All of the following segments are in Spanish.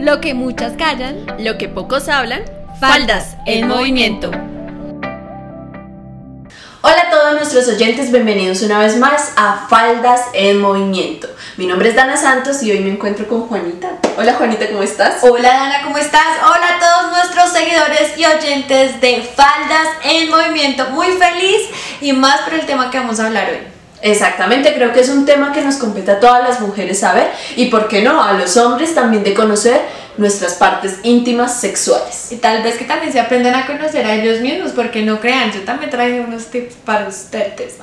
Lo que muchas callan, lo que pocos hablan, faldas en movimiento. Hola a todos nuestros oyentes, bienvenidos una vez más a Faldas en Movimiento. Mi nombre es Dana Santos y hoy me encuentro con Juanita. Hola Juanita, ¿cómo estás? Hola Dana, ¿cómo estás? Hola a todos nuestros seguidores y oyentes de Faldas en Movimiento. Muy feliz y más por el tema que vamos a hablar hoy. Exactamente, creo que es un tema que nos compete a todas las mujeres saber y, ¿por qué no?, a los hombres también de conocer nuestras partes íntimas sexuales. Y tal vez que también se aprendan a conocer a ellos mismos, porque no crean, yo también traje unos tips para ustedes.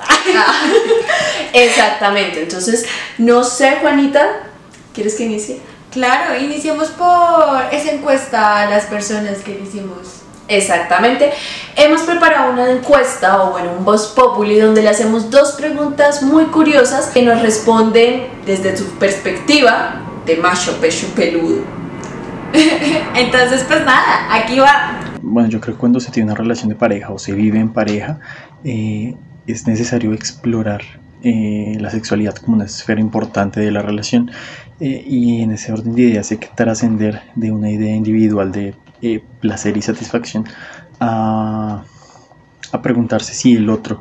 Exactamente, entonces, no sé, Juanita, ¿quieres que inicie? Claro, iniciemos por esa encuesta a las personas que hicimos Exactamente. Hemos preparado una encuesta o bueno, un Voz Populi donde le hacemos dos preguntas muy curiosas que nos responden desde su perspectiva de macho pecho peludo. Entonces, pues nada, aquí va. Bueno, yo creo que cuando se tiene una relación de pareja o se vive en pareja, eh, es necesario explorar eh, la sexualidad como una esfera importante de la relación eh, y en ese orden de ideas hay que trascender de una idea individual de eh, placer y satisfacción a, preguntarse si el otro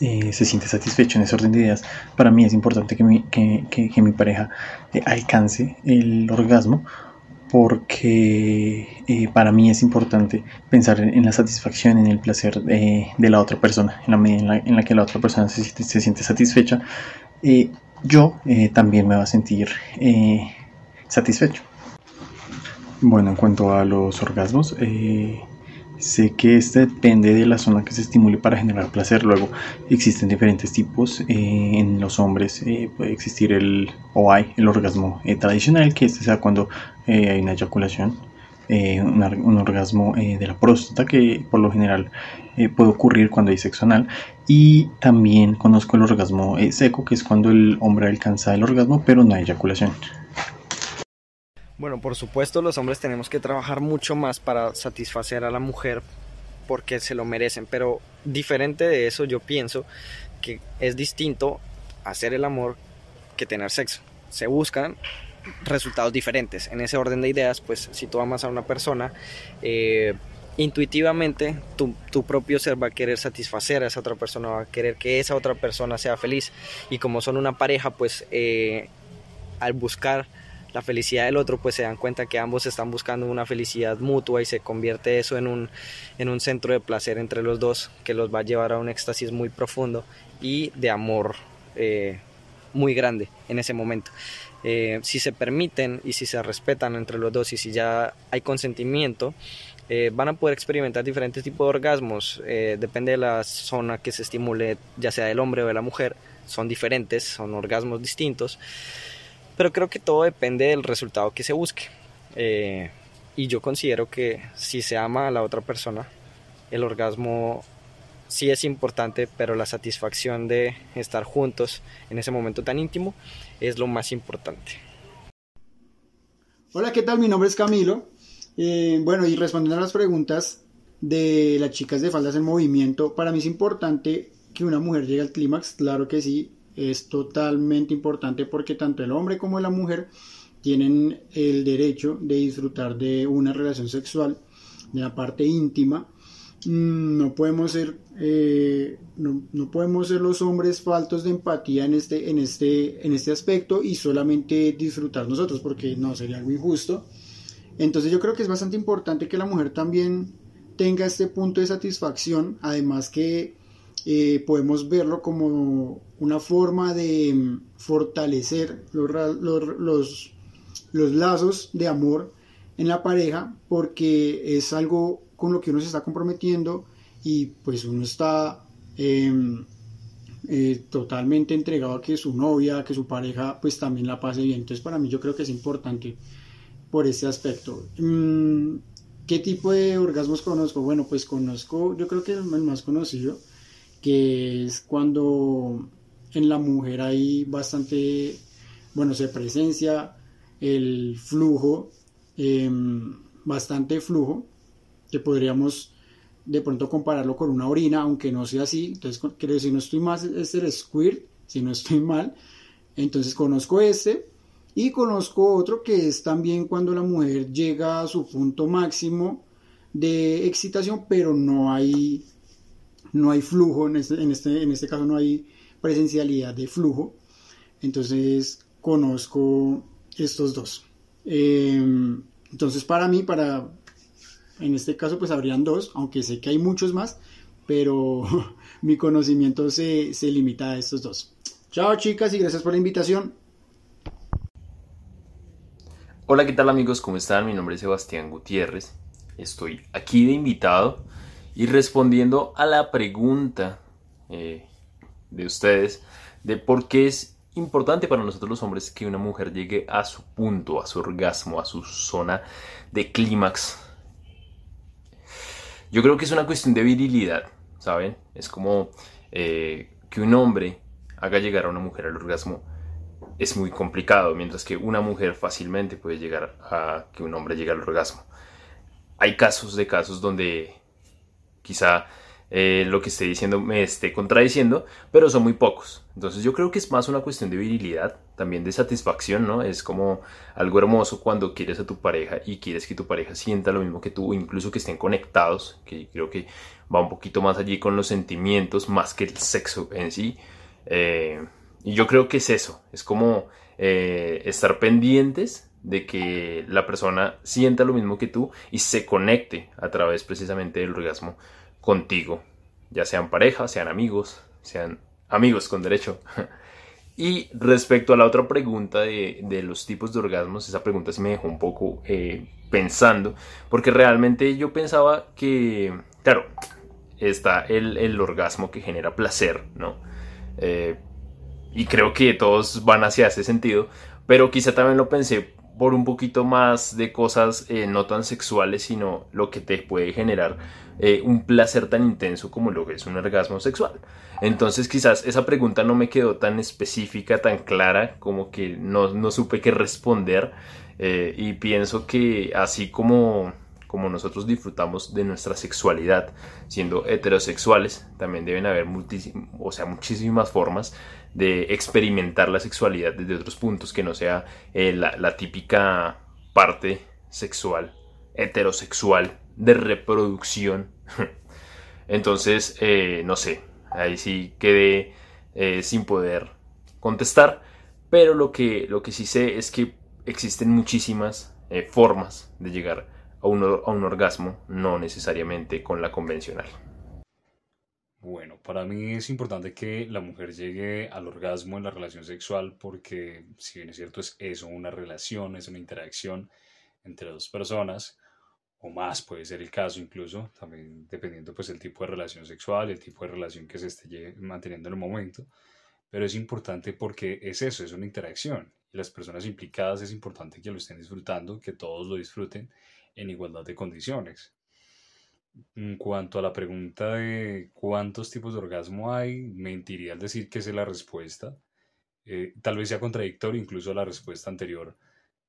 eh, se siente satisfecho en ese orden de ideas. Para mí es importante que mi, que, mi pareja eh, alcance el orgasmo porque para mí es importante pensar en, la satisfacción, en el placer de la otra persona, en la medida en la, que la otra persona se, se siente satisfecha, yo también me va a sentir satisfecho. Bueno, en cuanto a los orgasmos, eh, sé que este depende de la zona que se estimule para generar placer. Luego existen diferentes tipos. Eh, en los hombres eh, puede existir el o hay el orgasmo tradicional, que este sea cuando hay una eyaculación. Un, orgasmo de la próstata que por lo general puede ocurrir cuando hay sexo anal y también conozco el orgasmo seco que es cuando el hombre alcanza el orgasmo pero no hay eyaculación bueno, por supuesto los hombres tenemos que trabajar mucho más para satisfacer a la mujer porque se lo merecen, pero diferente de eso yo pienso que es distinto hacer el amor que tener sexo. Se buscan resultados diferentes. En ese orden de ideas, pues si tú amas a una persona, eh, intuitivamente tu, tu, propio ser va a querer satisfacer a esa otra persona, va a querer que esa otra persona sea feliz. Y como son una pareja, pues eh, al buscar la felicidad del otro, pues se dan cuenta que ambos están buscando una felicidad mutua y se convierte eso en un, en un centro de placer entre los dos que los va a llevar a un éxtasis muy profundo y de amor eh, muy grande en ese momento. Eh, si se permiten y si se respetan entre los dos y si ya hay consentimiento, eh, van a poder experimentar diferentes tipos de orgasmos. depende de la zona que se estimule, ya sea del hombre o de la mujer, son diferentes, son orgasmos distintos. Pero creo que todo depende del resultado que se busque. Eh, y yo considero que si se ama a la otra persona, el orgasmo sí es importante, pero la satisfacción de estar juntos en ese momento tan íntimo es lo más importante. Hola, ¿qué tal? Mi nombre es Camilo. Eh, bueno, y respondiendo a las preguntas de las chicas de faldas en movimiento, para mí es importante que una mujer llegue al clímax, claro que sí, es totalmente importante porque tanto el hombre como la mujer tienen el derecho de disfrutar de una relación sexual, de la parte íntima. Mm, no podemos ser, eh, no, podemos ser los hombres faltos de empatía en este, en, este, en este aspecto y solamente disfrutar nosotros, porque no sería algo injusto. Entonces yo creo que es bastante importante que la mujer también tenga este punto de satisfacción, además que eh, podemos verlo como una forma de mm, fortalecer los, los, los, lazos de amor en la pareja porque es algo con lo que uno se está comprometiendo y pues uno está em, eh, totalmente entregado a que su novia, que su pareja pues también la pase bien. Entonces para mí yo creo que es importante por este aspecto. Mm, ¿Qué tipo de orgasmos conozco? Bueno, pues conozco, yo creo que el más conocido que es cuando en la mujer hay bastante, bueno, se presencia el flujo, em, bastante flujo, que podríamos de pronto compararlo con una orina, aunque no sea así, entonces creo si no estoy mal es el squirt, si no estoy mal, entonces conozco este, Y conozco otro que es también cuando la mujer llega a su punto máximo de excitación, pero no hay, no hay flujo, en este, en, este, en este caso no hay presencialidad de flujo. Entonces conozco estos dos. Em, entonces para mí, para, en este caso pues habrían dos, aunque sé que hay muchos más, pero mi conocimiento se, se limita a estos dos. Chao chicas y gracias por la invitación. Hola, ¿qué tal amigos? ¿Cómo están? Mi nombre es Sebastián Gutiérrez. Estoy aquí de invitado y respondiendo a la pregunta eh, de ustedes de por qué es importante para nosotros los hombres que una mujer llegue a su punto, a su orgasmo, a su zona de clímax. Yo creo que es una cuestión de virilidad, ¿saben? Es como eh, que un hombre haga llegar a una mujer al orgasmo es muy complicado, mientras que una mujer fácilmente puede llegar a que un hombre llegue al orgasmo. Hay casos de casos donde quizá eh, lo que esté diciendo me esté contradiciendo, pero son muy pocos. Entonces yo creo que es más una cuestión de virilidad, también de satisfacción, ¿no? Es como algo hermoso cuando quieres a tu pareja y quieres que tu pareja sienta lo mismo que tú, incluso que estén conectados, que creo que va un poquito más allí con los sentimientos, más que el sexo en sí. Eh, y yo creo que es eso, es como eh, estar pendientes de que la persona sienta lo mismo que tú y se conecte a través precisamente del orgasmo contigo, ya sean pareja, sean amigos, sean amigos con derecho. y respecto a la otra pregunta de, los tipos de orgasmos, esa pregunta sí me dejó un poco eh, pensando, porque realmente yo pensaba que, claro, está el, orgasmo que genera placer, ¿no? Eh, y creo que todos van hacia ese sentido, pero quizá también lo pensé por un poquito más de cosas eh, no tan sexuales, sino lo que te puede generar eh, un placer tan intenso como lo que es un orgasmo sexual. Entonces quizás esa pregunta no me quedó tan específica, tan clara, como que no, supe qué responder eh, y pienso que así como como nosotros disfrutamos de nuestra sexualidad siendo heterosexuales, también deben haber o sea, muchísimas formas de experimentar la sexualidad desde otros puntos que no sea eh, la, típica parte sexual, heterosexual, de reproducción. Entonces, eh, no sé, ahí sí quedé eh, sin poder contestar, pero lo que, lo que sí sé es que existen muchísimas formas de llegar a un, a un orgasmo, no necesariamente con la convencional. Bueno, para mí es importante que la mujer llegue al orgasmo en la relación sexual porque, si bien es cierto, es eso, una relación, es una interacción entre dos personas, o más puede ser el caso incluso, también dependiendo pues del tipo de relación sexual, el tipo de relación que se esté manteniendo en el momento, pero es importante porque es eso, es una interacción y las personas implicadas es importante que lo estén disfrutando, que todos lo disfruten en igualdad de condiciones. En cuanto a la pregunta de cuántos tipos de orgasmo hay, mentiría al decir que es la respuesta. Eh, tal vez sea contradictorio incluso la respuesta anterior,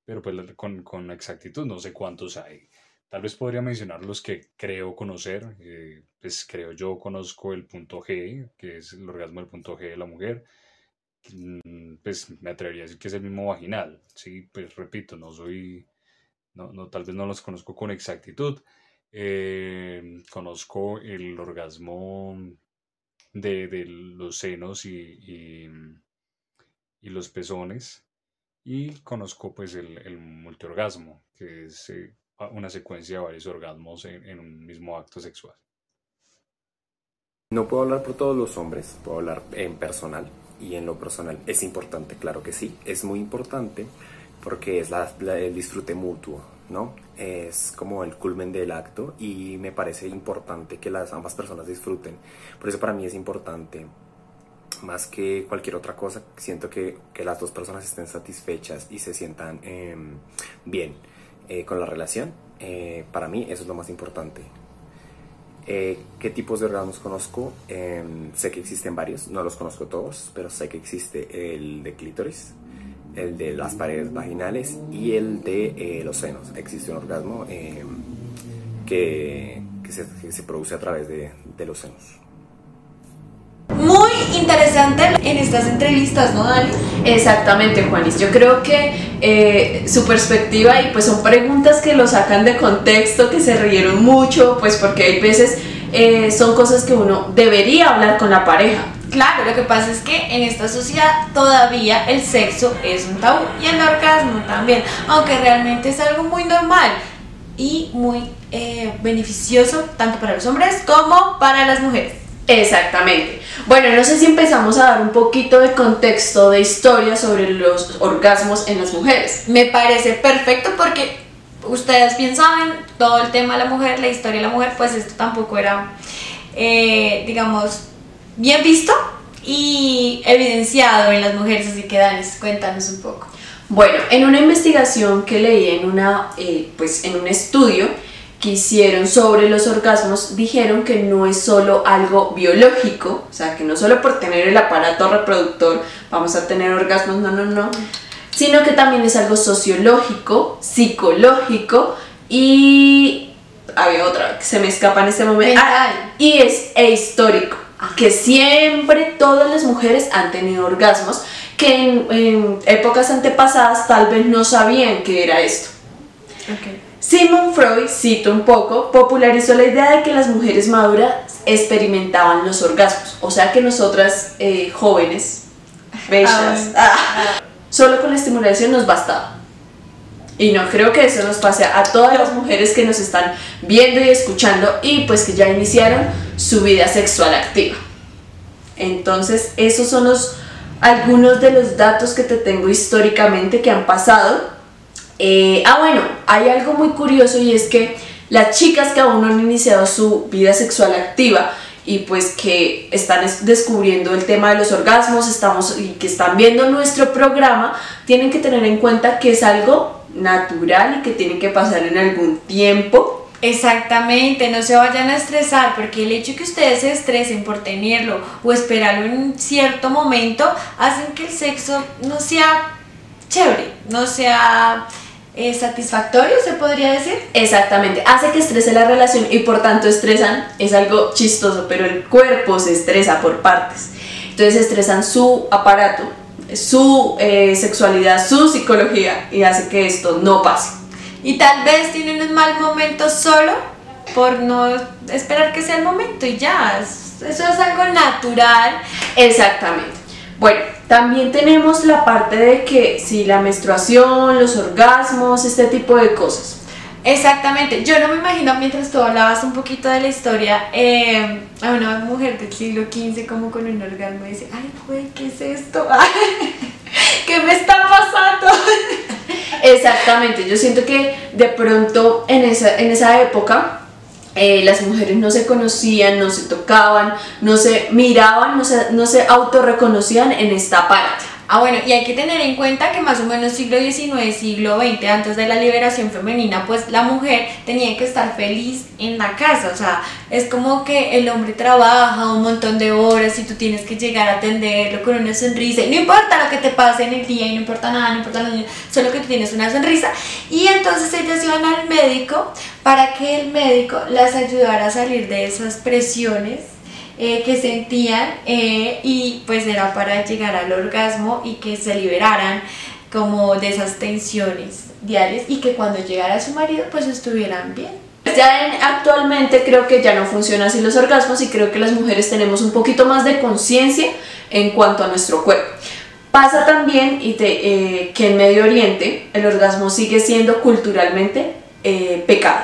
pero pues con, con, exactitud no sé cuántos hay. Tal vez podría mencionar los que creo conocer. Eh, pues creo yo conozco el punto G, que es el orgasmo del punto G de la mujer. Mm, pues me atrevería a decir que es el mismo vaginal. Sí, pues repito, no soy, no, no tal vez no los conozco con exactitud eh, conozco el orgasmo de, los senos y, y, los pezones. Y conozco pues el, el multiorgasmo, que es eh, una secuencia de varios orgasmos en, un mismo acto sexual. No puedo hablar por todos los hombres, puedo hablar en personal. Y en lo personal es importante, claro que sí, es muy importante porque es el disfrute mutuo, ¿no? Es como el culmen del acto y me parece importante que las ambas personas disfruten. Por eso para mí es importante, más que cualquier otra cosa, siento que, que las dos personas estén satisfechas y se sientan em, bien eh, con la relación. Eh, para mí eso es lo más importante. Eh, ¿Qué tipos de orgasmos conozco? Em, sé que existen varios, no los conozco todos, pero sé que existe el de clítoris, el de las paredes vaginales y el de eh, los senos. Existe un orgasmo eh, que, se, produce a través de, de los senos. Muy interesante interesante en estas entrevistas, ¿no, Dani? Exactamente, Juanis. Yo creo que eh, su perspectiva y pues son preguntas que lo sacan de contexto, que se rieron mucho, pues porque hay veces eh, son cosas que uno debería hablar con la pareja. Claro, lo que pasa es que en esta sociedad todavía el sexo es un tabú y el orgasmo también, aunque realmente es algo muy normal y muy eh, beneficioso tanto para los hombres como para las mujeres. Exactamente. Bueno, no sé si empezamos a dar un poquito de contexto, de historia sobre los orgasmos en las mujeres. Me parece perfecto porque ustedes bien saben, todo el tema de la mujer, la historia de la mujer, pues esto tampoco era, eh, digamos, bien visto y evidenciado en las mujeres, así que Danis, cuéntanos un poco. Bueno, en una investigación que leí en, una, eh, pues en un estudio que hicieron sobre los orgasmos, dijeron que no es solo algo biológico, o sea, que no solo por tener el aparato reproductor vamos a tener orgasmos, no, no, no, sino que también es algo sociológico, psicológico y había otra que se me escapa en este momento, ah, y es e histórico que siempre todas las mujeres han tenido orgasmos, que en, épocas antepasadas tal vez no sabían qué era esto. Simon Freud, cito un poco, popularizó la idea de que las mujeres maduras experimentaban los orgasmos, o sea que nosotras eh, jóvenes, bellas, ah, solo con la estimulación nos bastaba. Y no creo que eso nos pase a todas las mujeres que nos están viendo y escuchando y pues que ya iniciaron su vida sexual activa. Entonces, esos son los, algunos de los datos que te tengo históricamente que han pasado. Eh, ah, bueno, hay algo muy curioso y es que las chicas que aún no han iniciado su vida sexual activa y pues que están descubriendo el tema de los orgasmos estamos, y que están viendo nuestro programa, tienen que tener en cuenta que es algo natural y que tiene que pasar en algún tiempo. Exactamente, no se vayan a estresar porque el hecho que ustedes se estresen por tenerlo o esperarlo en un cierto momento hacen que el sexo no sea chévere, no sea eh, satisfactorio, se podría decir. Exactamente, hace que estrese la relación y por tanto estresan, es algo chistoso, pero el cuerpo se estresa por partes. Entonces estresan su aparato, su eh, sexualidad, su psicología y hace que esto no pase. Y tal vez tienen un mal momento solo por no esperar que sea el momento y ya, eso es algo natural. Exactamente. Bueno, también tenemos la parte de que si la menstruación, los orgasmos, este tipo de cosas. Exactamente, yo no me imagino mientras tú hablabas un poquito de la historia eh, a una mujer del siglo XV como con un orgasmo y dice, ay güey, ¿qué es esto? ¿Qué me está pasando? Exactamente, yo siento que de pronto en esa, en esa época eh, las mujeres no se conocían, no se tocaban, no se miraban, no se, no se autorreconocían en esta parte. Ah, bueno, y hay que tener en cuenta que más o menos siglo XIX, siglo XX, antes de la liberación femenina, pues la mujer tenía que estar feliz en la casa. O sea, es como que el hombre trabaja un montón de horas y tú tienes que llegar a atenderlo con una sonrisa. Y no importa lo que te pase en el día, y no importa nada, no importa nada, solo que tú tienes una sonrisa. Y entonces ellas iban al médico para que el médico las ayudara a salir de esas presiones eh, que sentían eh, y pues era para llegar al orgasmo y que se liberaran como de esas tensiones diarias y que cuando llegara su marido pues estuvieran bien. Ya actualmente creo que ya no funciona así los orgasmos y creo que las mujeres tenemos un poquito más de conciencia en cuanto a nuestro cuerpo. Pasa también y eh, que en Medio Oriente el orgasmo sigue siendo culturalmente pecado.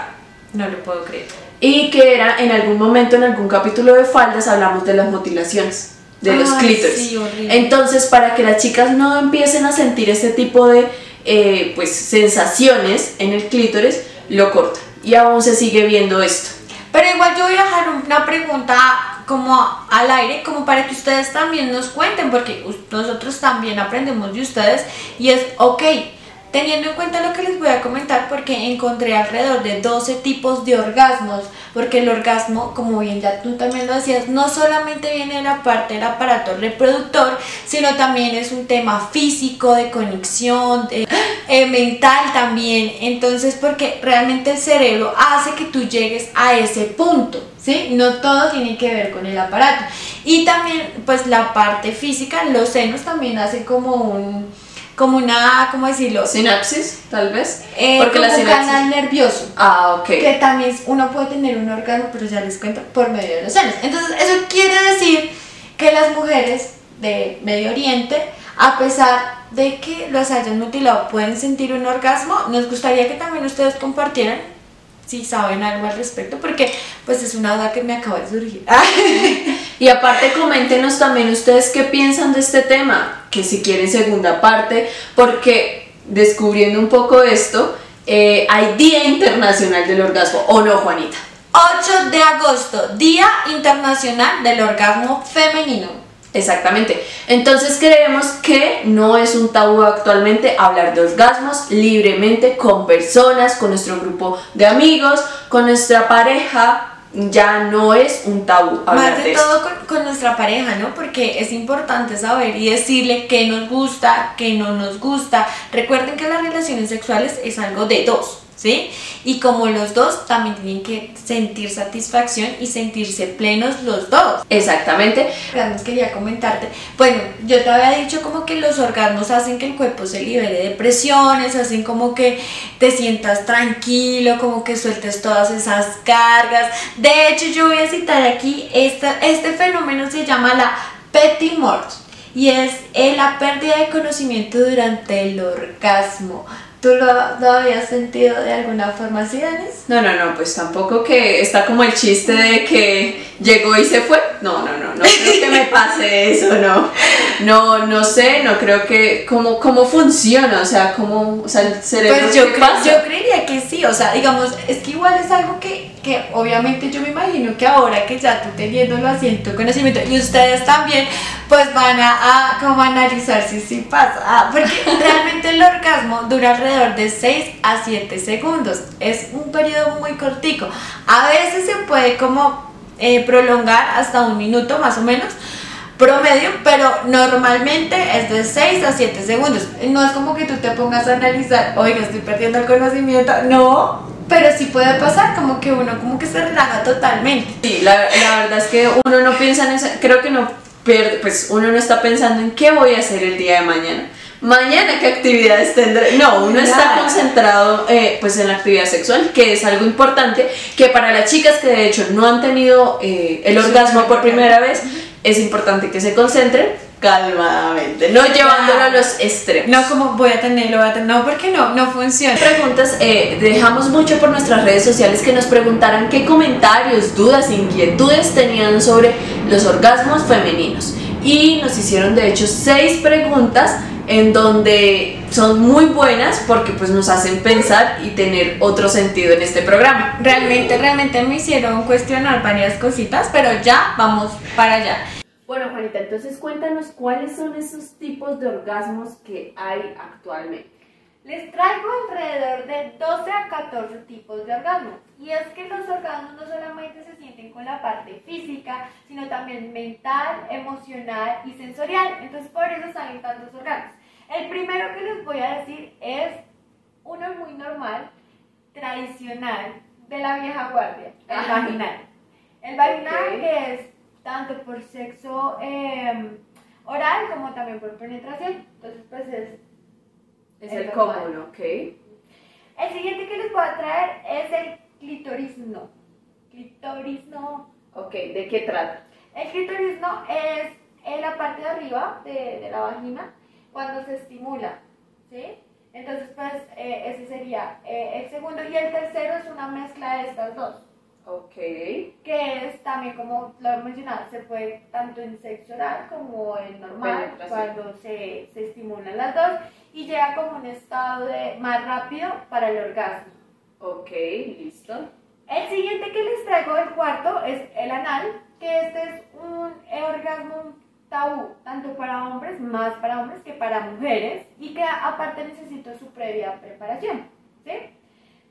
No lo puedo creer y que era en algún momento en algún capítulo de faldas hablamos de las mutilaciones de los clítoris. entonces para que las chicas no empiecen a sentir este tipo de eh, pues sensaciones en el clítoris lo cortan. Y aún se sigue viendo esto. Pero igual yo voy a dejar una pregunta como al aire como para que ustedes también nos cuenten porque nosotros también aprendemos de ustedes y es ok Teniendo en cuenta lo que les voy a comentar, porque encontré alrededor de 12 tipos de orgasmos, porque el orgasmo, como bien ya tú también lo decías, no solamente viene de la parte del aparato reproductor, sino también es un tema físico, de conexión, eh, mental también. Entonces, porque realmente el cerebro hace que tú llegues a ese punto. ¿Sí? No todo tiene que ver con el aparato. Y también, pues la parte física, los senos también hacen como un, como una, ¿cómo decirlo? Sinapsis, tal vez. Eh, Porque como la un sinapsis. canal nervioso. Ah, ok. Que también uno puede tener un orgasmo, pero ya les cuento, por medio de los senos. Entonces, eso quiere decir que las mujeres de Medio Oriente, a pesar de que los hayan mutilado, pueden sentir un orgasmo. Nos gustaría que también ustedes compartieran si saben algo al respecto, porque pues es una duda que me acaba de surgir. Y aparte coméntenos también ustedes qué piensan de este tema, que si quieren segunda parte, porque descubriendo un poco esto, eh, hay Día Internacional del Orgasmo, ¿o no, Juanita? 8 de agosto, Día Internacional del Orgasmo Femenino. Exactamente. Entonces creemos que no es un tabú actualmente hablar de orgasmos libremente con personas, con nuestro grupo de amigos, con nuestra pareja. Ya no es un tabú hablar Más de de esto. todo con, con nuestra pareja, ¿no? Porque es importante saber y decirle qué nos gusta, qué no nos gusta. Recuerden que las relaciones sexuales es algo de dos, ¿sí? Y como los dos también tienen que sentir satisfacción y sentirse plenos los dos. Exactamente. Orgasmos quería comentarte. Bueno, yo te había dicho como que los orgasmos hacen que el cuerpo se libere de presiones, hacen como que te sientas tranquilo, como que sueltes todas esas cargas. De hecho, yo voy a citar aquí, esta, este fenómeno se llama la petit mort y es eh, la pérdida de conocimiento durante el orgasmo. ¿Tú lo, lo habías sentido de alguna forma así, Danis? No, no, no, pues tampoco que está como el chiste de que llegó y se fue. No, no, no, no creo que me pase eso, no. No, no sé, no creo que cómo, cómo funciona, o sea, cómo, o sea, el cerebro Pues yo, ¿qué cre- pasa? yo creería que sí, o sea, digamos, es que igual es algo que, que obviamente yo me imagino que ahora que ya tú teniéndolo así en tu conocimiento y ustedes también, pues van a, a como analizar si sí pasa, Ah, porque realmente el orgasmo dura alrededor de 6 a 7 segundos, es un periodo muy cortico, a veces se puede como eh, prolongar hasta un minuto más o menos, promedio, pero normalmente es de 6 a 7 segundos. No es como que tú te pongas a analizar, oiga, estoy perdiendo el conocimiento. No, pero sí puede pasar como que uno como que se relaja totalmente. Sí, la, la verdad es que uno no piensa en eso, creo que no pierde, pues uno no está pensando en qué voy a hacer el día de mañana. Mañana qué actividades tendré. No, uno está concentrado eh, pues en la actividad sexual, que es algo importante, que para las chicas que de hecho no han tenido eh, el orgasmo por primera vez, es importante que se concentren calmadamente, no llevándolo a los extremos. No como voy a tenerlo, voy a tener, no, porque no, no funciona. preguntas, eh, dejamos mucho por nuestras redes sociales que nos preguntaran qué comentarios, dudas, inquietudes tenían sobre los orgasmos femeninos. Y nos hicieron de hecho seis preguntas en donde son muy buenas porque pues nos hacen pensar y tener otro sentido en este programa. Realmente, realmente me hicieron cuestionar varias cositas, pero ya vamos para allá. Bueno, Juanita, entonces cuéntanos cuáles son esos tipos de orgasmos que hay actualmente. Les traigo alrededor de 12 a 14 tipos de orgasmos. Y es que los orgasmos no solamente se sienten con la parte física, sino también mental, emocional y sensorial. Entonces por eso salen tantos orgasmos. El primero que les voy a decir es uno muy normal, tradicional, de la vieja guardia, el Ajá. vaginal. El vaginal Ok. que es tanto por sexo eh, oral como también por penetración. Entonces pues es Es el normal. común, ¿ok? El siguiente que les voy a traer es el clitorisno. Clitorisno. Ok, ¿de qué trata? El clitorisno es en la parte de arriba de, de la vagina cuando se estimula, ¿sí? Entonces, pues, eh, ese sería eh, el segundo. Y el tercero es una mezcla de estas dos, Ok. que es también, como lo he mencionado, se puede tanto en sexo oral como en normal, cuando se, se estimulan las dos, y llega como un estado de más rápido para el orgasmo. Ok, listo. El siguiente que les traigo, el cuarto, es el anal, que este es un orgasmo tabú, tanto para hombres, más para hombres que para mujeres, y que aparte necesito su previa preparación, ¿sí?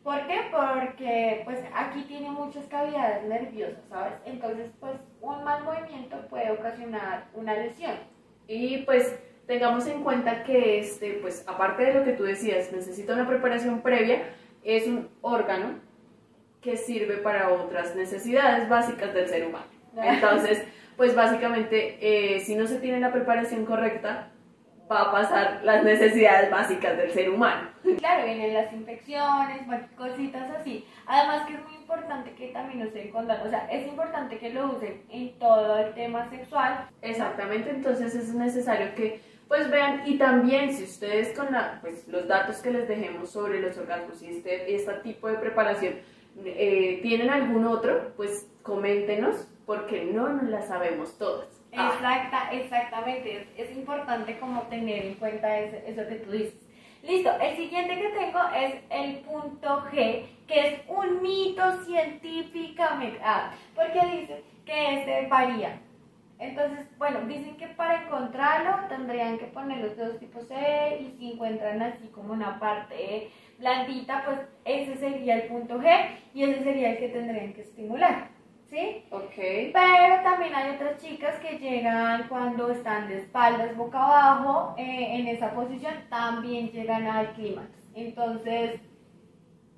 ¿Por qué? Porque pues aquí tiene muchas cavidades nerviosas, ¿sabes? Entonces pues un mal movimiento puede ocasionar una lesión. Y pues tengamos en cuenta que este, pues aparte de lo que tú decías, necesita una preparación previa, es un órgano que sirve para otras necesidades básicas del ser humano. Entonces, pues básicamente, eh, si no se tiene la preparación correcta, va a pasar las necesidades básicas del ser humano. Claro, vienen las infecciones, cositas así. Además que es muy importante que también usen condón, o sea, es importante que lo usen en todo el tema sexual. Exactamente, entonces es necesario que pues vean y también si ustedes con la, pues, los datos que les dejemos sobre los orgasmos y este, este tipo de preparación eh, tienen algún otro, pues coméntenos porque no nos la sabemos todas. Ah. Exacta, exactamente. Es, importante como tener en cuenta eso, que tú dices. Listo, el siguiente que tengo es el punto G, que es un mito científicamente. Ah, porque dice que este varía. Entonces, bueno, dicen que para encontrarlo tendrían que poner los dos tipos C y si encuentran así como una parte blandita, pues ese sería el punto G y ese sería el que tendrían que estimular. ¿Sí? Ok. Pero también hay otras chicas que llegan cuando están de espaldas, boca abajo, eh, en esa posición, también llegan al clímax. Entonces,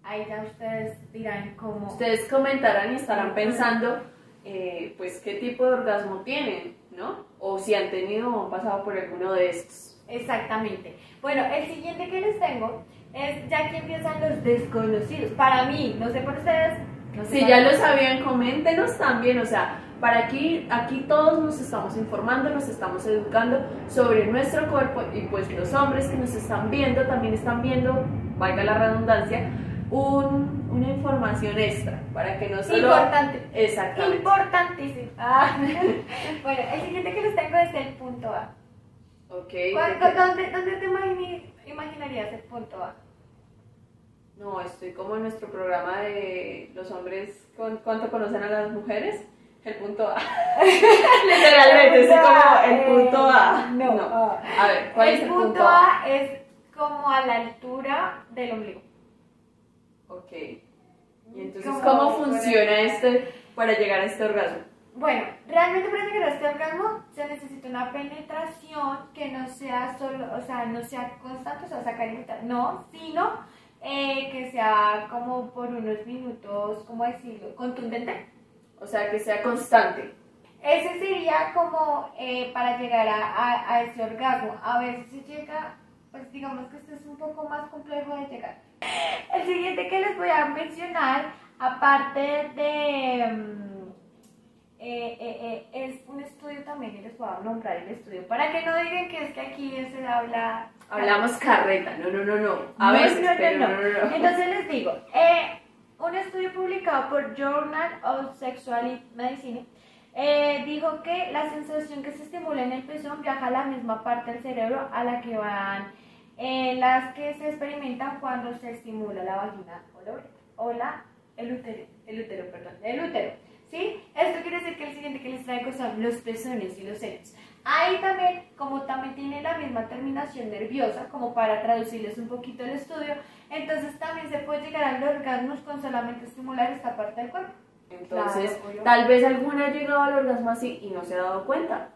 ahí ya ustedes dirán cómo... Ustedes comentarán y estarán pensando, eh, pues, qué tipo de orgasmo tienen, ¿no? O si han tenido o han pasado por alguno de estos. Exactamente. Bueno, el siguiente que les tengo es ya que empiezan los desconocidos. Para mí, no sé por ustedes, si ya lo sabían, coméntenos también, o sea, para aquí, aquí todos nos estamos informando, nos estamos educando sobre nuestro cuerpo y pues los hombres que nos están viendo también están viendo, valga la redundancia, un, una información extra para que no solo... Importante. Exactamente. Importantísimo. Ah. bueno, el siguiente que les tengo es el punto A. Ok. ¿Dónde, dónde te imaginarías el punto A? No, estoy como en nuestro programa de los hombres, ¿cuánto conocen a las mujeres? El punto A. Literalmente, es como el punto A. No, no. A ver, ¿cuál es el punto, punto A? Es como a la altura del ombligo. Ok. ¿Y entonces cómo funciona este para llegar a este orgasmo? Bueno, realmente para llegar a este orgasmo se necesita una penetración que no sea solo, o sea, no sea constante, o sea, sacar y no, sino eh, que sea como por unos minutos, ¿cómo decirlo? Contundente. O sea, que sea constante. Ese sería como eh, para llegar a, a, ese orgasmo. A veces se llega, pues digamos que este es un poco más complejo de llegar. El siguiente que les voy a mencionar, aparte de... Mm, eh, es un estudio también y les puedo nombrar el estudio. Para que no digan que es que aquí se habla Hablamos carreta, no, no, no, no. A veces, no, no, no, Entonces les digo, eh, un estudio publicado por Journal of Sexual Medicine eh, dijo que la sensación que se estimula en el pezón viaja a la misma parte del cerebro a la que van eh, las que se experimentan cuando se estimula la vagina o la, el útero, el útero, perdón, el útero. ¿Sí? Esto quiere decir que el siguiente que les traigo son los pezones y los senos. Ahí también, como también tiene la misma terminación nerviosa, como para traducirles un poquito el estudio, entonces también se puede llegar al orgasmo con solamente estimular esta parte del cuerpo. Entonces, tal vez alguna ha llegado al orgasmo así y no se ha dado cuenta.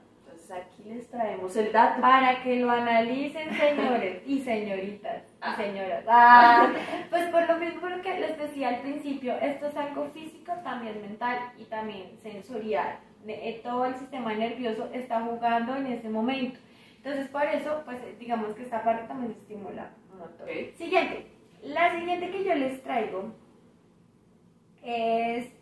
Aquí les traemos el dato. Para que lo analicen, señores y señoritas y ah. señoras. Ah, pues por lo mismo que les decía al principio, esto es algo físico, también mental y también sensorial. Eh, todo el sistema nervioso está jugando en ese momento. Entonces, por eso, pues digamos que esta parte también estimula un montón. Siguiente. La siguiente que yo les traigo es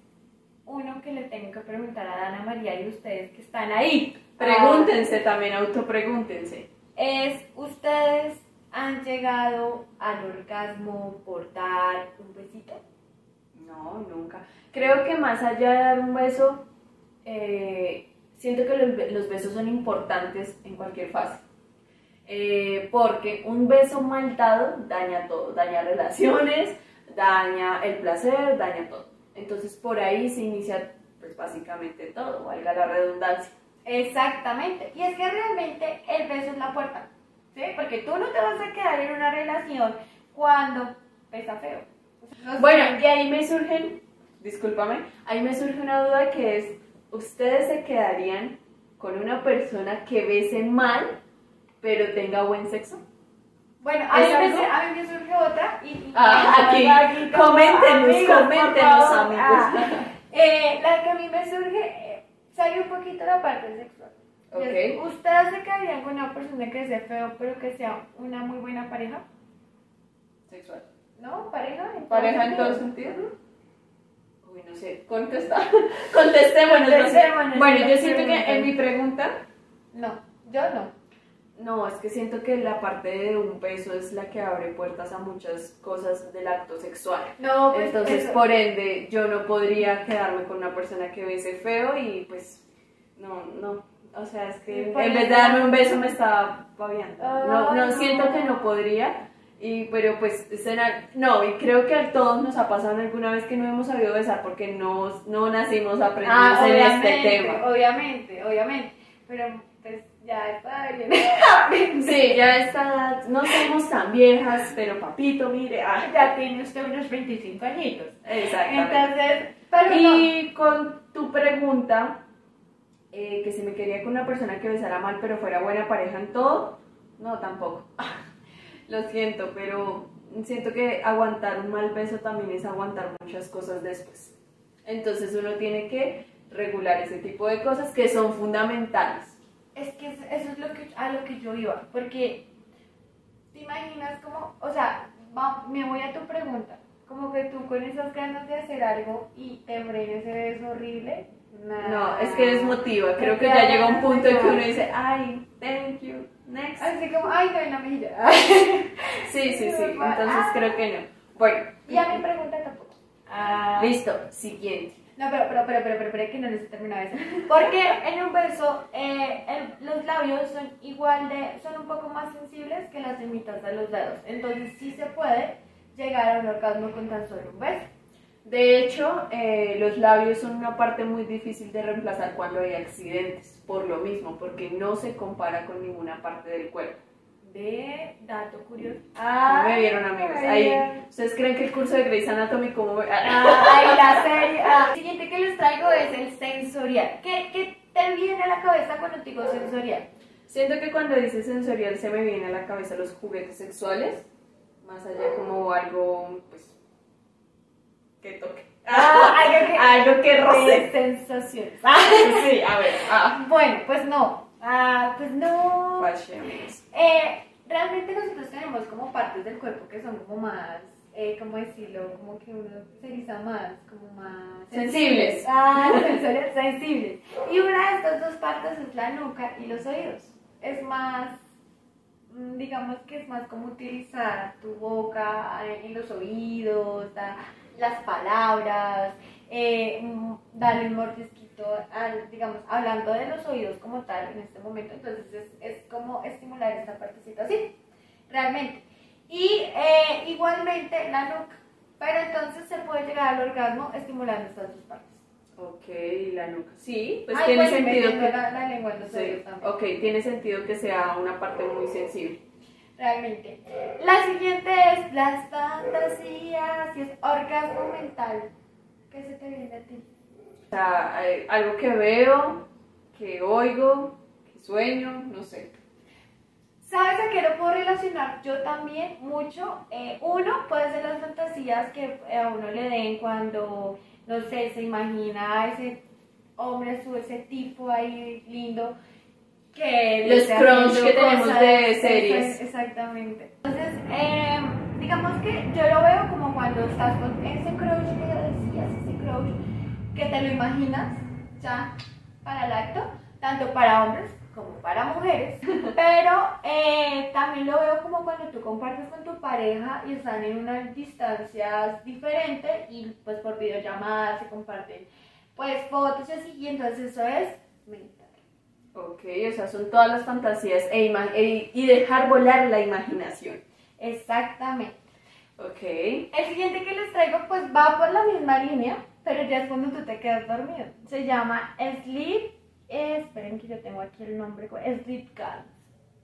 uno que le tengo que preguntar a Dana María y ustedes que están ahí. Pregúntense también, autopregúntense. Es, ¿ustedes han llegado al orgasmo por dar un besito? No, nunca. Creo que más allá de dar un beso, eh, siento que los, besos son importantes en cualquier fase. Eh, porque un beso mal dado daña todo, daña relaciones, daña el placer, daña todo. Entonces por ahí se inicia pues básicamente todo, valga la redundancia. Exactamente. Y es que realmente el beso es la puerta. ¿Sí? Porque tú no te vas a quedar en una relación cuando pesa feo. Bueno, y ahí me surgen, discúlpame, ahí me surge una duda que es, ¿ustedes se quedarían con una persona que bese mal, pero tenga buen sexo? Bueno, a mí, ¿Es me, algo? a mí me surge otra. Y, y- Ah, aquí, coméntenos, amigos, coméntenos, amigos. Ah, eh, la que a mí me surge, eh, sale un poquito la parte sexual. Y es, Ok. ¿Ustedes se quedarían con una persona que sea feo, pero que sea una muy buena pareja? Sexual. ¿No? ¿Pareja? en todo ¿Pareja en todo sentido? Uy, no sé, contesta. Contestémonos. Contestémonos, Bueno, yo siento que en mi pregunta, No, yo no. No, es que siento que la parte de un beso es la que abre puertas a muchas cosas del acto sexual. No, pues Entonces, eso- por ende, yo no podría quedarme con una persona que bese feo y pues, no, no. O sea, es que en vez de darme un beso me estaba babeando. No, Ay, no no. siento que no podría. Y, pero pues, será- no, y creo que a todos nos ha pasado alguna vez que no hemos sabido besar porque no, no nacimos aprendidos Ah, en este tema. obviamente, obviamente. Pero ya está bien. Sí, ya edad no somos tan viejas, pero papito, mire, ah, ya tiene usted unos 25 añitos. exactamente. Entonces, pero no. Y con tu pregunta, eh, que si me quería con una persona que besara mal pero fuera buena pareja en todo, no, tampoco. Lo siento, pero siento que aguantar un mal beso también es aguantar muchas cosas después. Entonces uno tiene que regular ese tipo de cosas que son fundamentales. Es que es- eso es lo que, a lo que yo iba, porque te imaginas como, o sea, va- me voy a tu pregunta, como que tú con esas ganas de hacer algo y te frenes ese beso horrible. nah. No, es que desmotiva. Creo que ya llega un punto en que uno dice, ay, thank you, next. Así como, ay, no, en la mejilla. Sí, sí, sí. Ah. Entonces creo que no. Bueno, y a mi pregunta tampoco. Ah, listo, siguiente. No, pero, pero, pero, pero, pero, pero, que no les terminado eso. Porque en un beso, eh, el- los labios son igual de, son un poco más sensibles que las yemitas de los dedos. Entonces sí se puede llegar a un orgasmo con tan solo un beso. De hecho, eh, los labios son una parte muy difícil de reemplazar cuando hay accidentes, por lo mismo, porque no se compara con ninguna parte del cuerpo. De dato curioso. ¿Cómo me vieron, amigos? Ahí, ¿Ustedes creen que el curso de Grey's Anatomy cómo me... Ay, la serie. Ah, el siguiente que les traigo es el sensorial. ¿Qué, ¿Qué te viene a la cabeza cuando te digo sensorial? Siento que cuando dice sensorial se me viene a la cabeza los juguetes sexuales, más allá como algo, pues, que toque. Ah, algo que, algo que roce. sensaciones. Sí, a ver, ah. Bueno, pues no. Ah, pues no. Eh, realmente nosotros tenemos como partes del cuerpo que son como más, eh, ¿cómo decirlo? Como que uno se eriza más, como más... Sensibles. Ah, sensoriales, sensibles. Y una de estas dos partes es la nuca y los oídos. Es más, mm, digamos que es más como utilizar tu boca eh, en los oídos, las palabras, eh, mm, darle un mordisquito, al, digamos, hablando de los oídos como tal en este momento, entonces es, es como estimular esta partecita así, realmente. Y eh, igualmente la nuca, pero entonces se puede llegar al orgasmo estimulando estas dos partes. Ok, la nuca. Sí, pues Ay, tiene pues, sentido que... la, la lengua en los Sí, oídos también. ok, tiene sentido que sea una parte muy sensible. realmente. La siguiente es las fantasías y es orgasmo mental. ¿Qué se te viene a ti? O sea, algo que veo, que oigo, que sueño, no sé. ¿Sabes a qué lo puedo relacionar? Yo también mucho. Eh, uno puede ser las fantasías que a uno le den cuando, no sé, se imagina a ese hombre, su ese tipo ahí lindo. Que Los haciendo que tenemos cosas, de series. Exactamente. Entonces, eh, digamos que yo lo veo como cuando estás con ese crush que decías, ese crush que te lo imaginas ya para el acto, tanto para hombres como para mujeres, pero eh, también lo veo como cuando tú compartes con tu pareja y están en unas distancias diferentes y pues por videollamadas se comparten pues fotos y así, y entonces eso es mental. Ok, o sea, son todas las fantasías e e- y dejar volar la imaginación. Exactamente. Ok. El siguiente que les traigo pues va por la misma línea, pero ya es cuando tú te quedas dormido. Se llama sleep eh, esperen que yo tengo aquí el nombre, Rip Gans,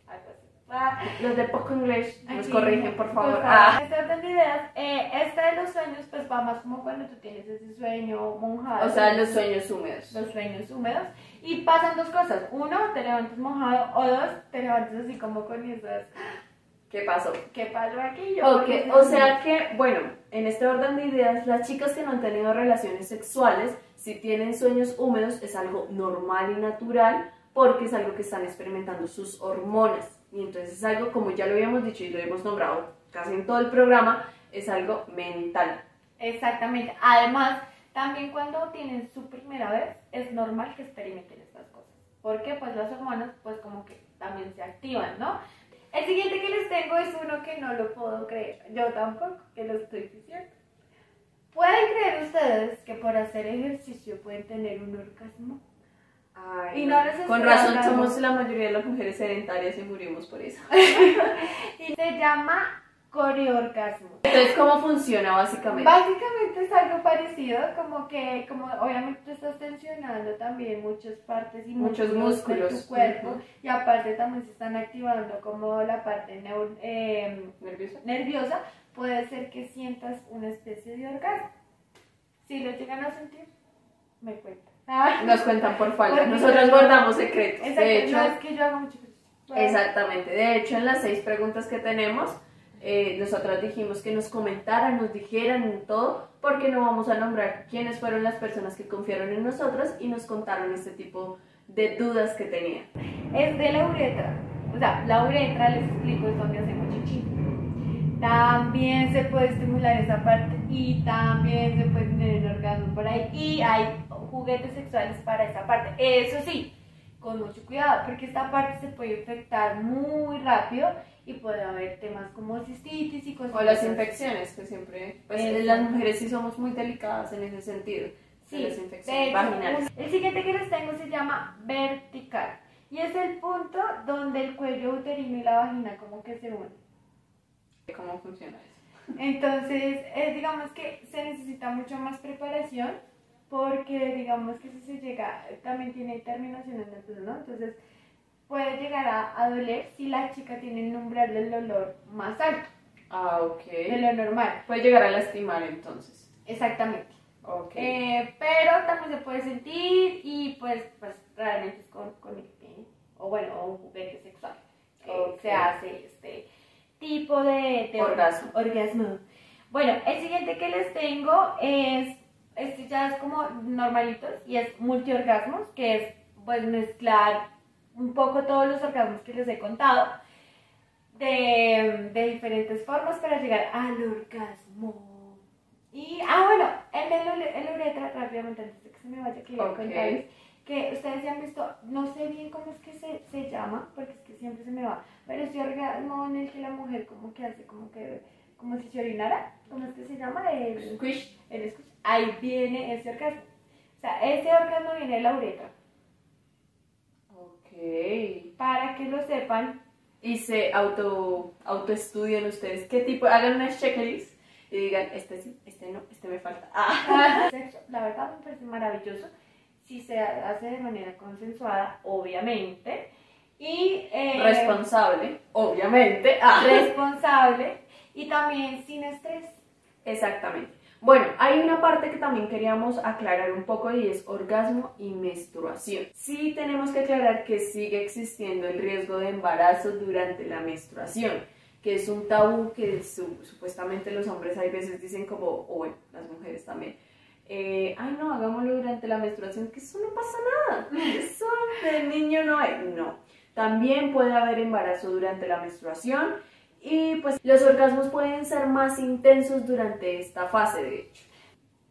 algo así. Ah, los de poco inglés nos Aquí, corrigen, por favor. Por Ah. favor. Este orden de ideas, eh, este de los sueños, pues va más como cuando tú tienes ese sueño mojado. O sea, los sueños húmedos. Los sueños húmedos. Y pasan dos cosas. Uno, te levantas mojado. O dos, te levantas así como con esas. ¿Qué pasó? ¿Qué pasó aquí? Yo Ok, porque- o sea que, bueno, en este orden de ideas, las chicas que no han tenido relaciones sexuales, si tienen sueños húmedos, es algo normal y natural porque es algo que están experimentando sus hormonas. Y entonces es algo, como ya lo habíamos dicho y lo hemos nombrado casi en todo el programa, es algo mental. Exactamente. Además, también cuando tienen su primera vez, es normal que experimenten estas cosas. Porque pues las hormonas pues como que también se activan, ¿no? El siguiente que les tengo es uno que no lo puedo creer. Yo tampoco, que lo estoy diciendo. ¿Pueden creer ustedes que por hacer ejercicio pueden tener un orgasmo? Ay, Y no. les Con razón somos la mayoría de las mujeres sedentarias y morimos por eso. Y se llama coreorgasmo. Entonces, ¿cómo funciona básicamente? Básicamente es algo parecido, como que, como obviamente tú estás tensionando también muchas partes y Muchos músculos de tu cuerpo Ujú. y aparte también se están activando como la parte neur- eh, ¿Nerviosa? nerviosa, puede ser que sientas una especie de orgasmo. Si lo llegan a sentir, me cuentan. Nos cuentan por falta. Porque Nosotros guardamos secretos. Exacto, De hecho, no es que yo haga mucho ejercicio. Exactamente. De hecho, en las seis preguntas que tenemos, eh, nosotras dijimos que nos comentaran, nos dijeran todo, porque no vamos a nombrar quiénes fueron las personas que confiaron en nosotras y nos contaron este tipo de dudas que tenían. es de la uretra. O sea, la uretra, les explico, es donde hacemos chichi. También se puede estimular esa parte y también se puede tener el orgasmo por ahí. Y hay juguetes sexuales para esa parte. Eso sí, con mucho cuidado, porque esta parte se puede infectar muy rápido y puede haber temas como cistitis y cosas O las infecciones, que siempre, pues Eso. las mujeres sí somos muy delicadas en ese sentido. Sí, las infecciones vaginales. El siguiente que les tengo se llama vertical y es el punto donde el cuello uterino y la vagina como que se unen. ¿Cómo funciona eso? Entonces, eh, digamos que se necesita mucho más preparación porque digamos que si se llega, también tiene terminaciones nerviosas, ¿no? Entonces puede llegar a, a doler si la chica tiene un umbral del dolor más alto Ah, ok. de lo normal. Puede llegar a lastimar entonces. Exactamente. Ok. Eh, pero también se puede sentir y pues, pues realmente es con, con el pene o bueno, o un juguete sexual que se hace este tipo de, de Orgasmo. orgasmo. Bueno, el siguiente que les tengo es, este ya es como normalitos y es multiorgasmos, que es pues mezclar un poco todos los orgasmos que les he contado de, de diferentes formas para llegar al orgasmo. Y, ah, bueno, el de uretra, rápidamente, antes de que se me vaya, quería Ok. contarles que ustedes ya han visto, no sé bien cómo es que se, se llama, porque es que siempre se me va, pero ese orgasmo en el que la mujer como que hace, como que, como si se orinara, ¿cómo es que se llama? El Squish. el squish. Ahí viene ese orgasmo. O sea, ese orgasmo viene de la uretra. Ok. Para que lo sepan, y se auto autoestudian ustedes qué tipo, hagan una checklist y digan, este sí, este no, este me falta. Ah. sexo, la verdad me parece maravilloso si se hace de manera consensuada, obviamente, y eh, Responsable, obviamente. Ah. responsable y también sin estrés. Exactamente. Bueno, hay una parte que también queríamos aclarar un poco y es orgasmo y menstruación. Sí tenemos que aclarar que sigue existiendo el riesgo de embarazo durante la menstruación, que es un tabú que su- supuestamente los hombres hay veces dicen como, o bueno, las mujeres también, eh, ay no, hagámoslo durante la menstruación, que eso no pasa nada, eso de niño no hay, no. También puede haber embarazo durante la menstruación y pues los orgasmos pueden ser más intensos durante esta fase, de hecho.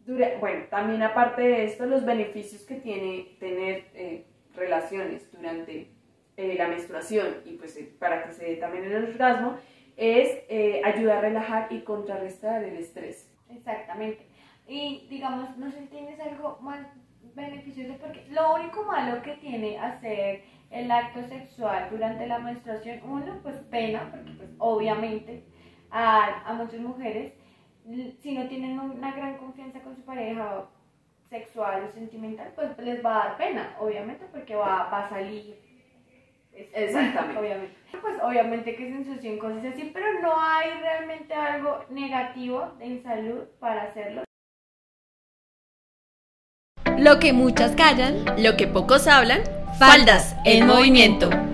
Dura- bueno, también aparte de esto, los beneficios que tiene tener eh, relaciones durante eh, la menstruación y pues eh, para que se dé también el orgasmo es eh, ayudar a relajar y contrarrestar el estrés. Exactamente. Y digamos, no sé si tienes algo más beneficioso porque lo único malo que tiene hacer el acto sexual durante la menstruación, uno, pues pena, porque pues obviamente a, a muchas mujeres, si no tienen una gran confianza con su pareja, sexual o sentimental, pues les va a dar pena, obviamente, porque va, va a salir. Exactamente. Obviamente. Pues obviamente que se ensucien cosas así, pero no hay realmente algo negativo en salud para hacerlo. Lo que muchas callan, Lo que pocos hablan, faldas en movimiento.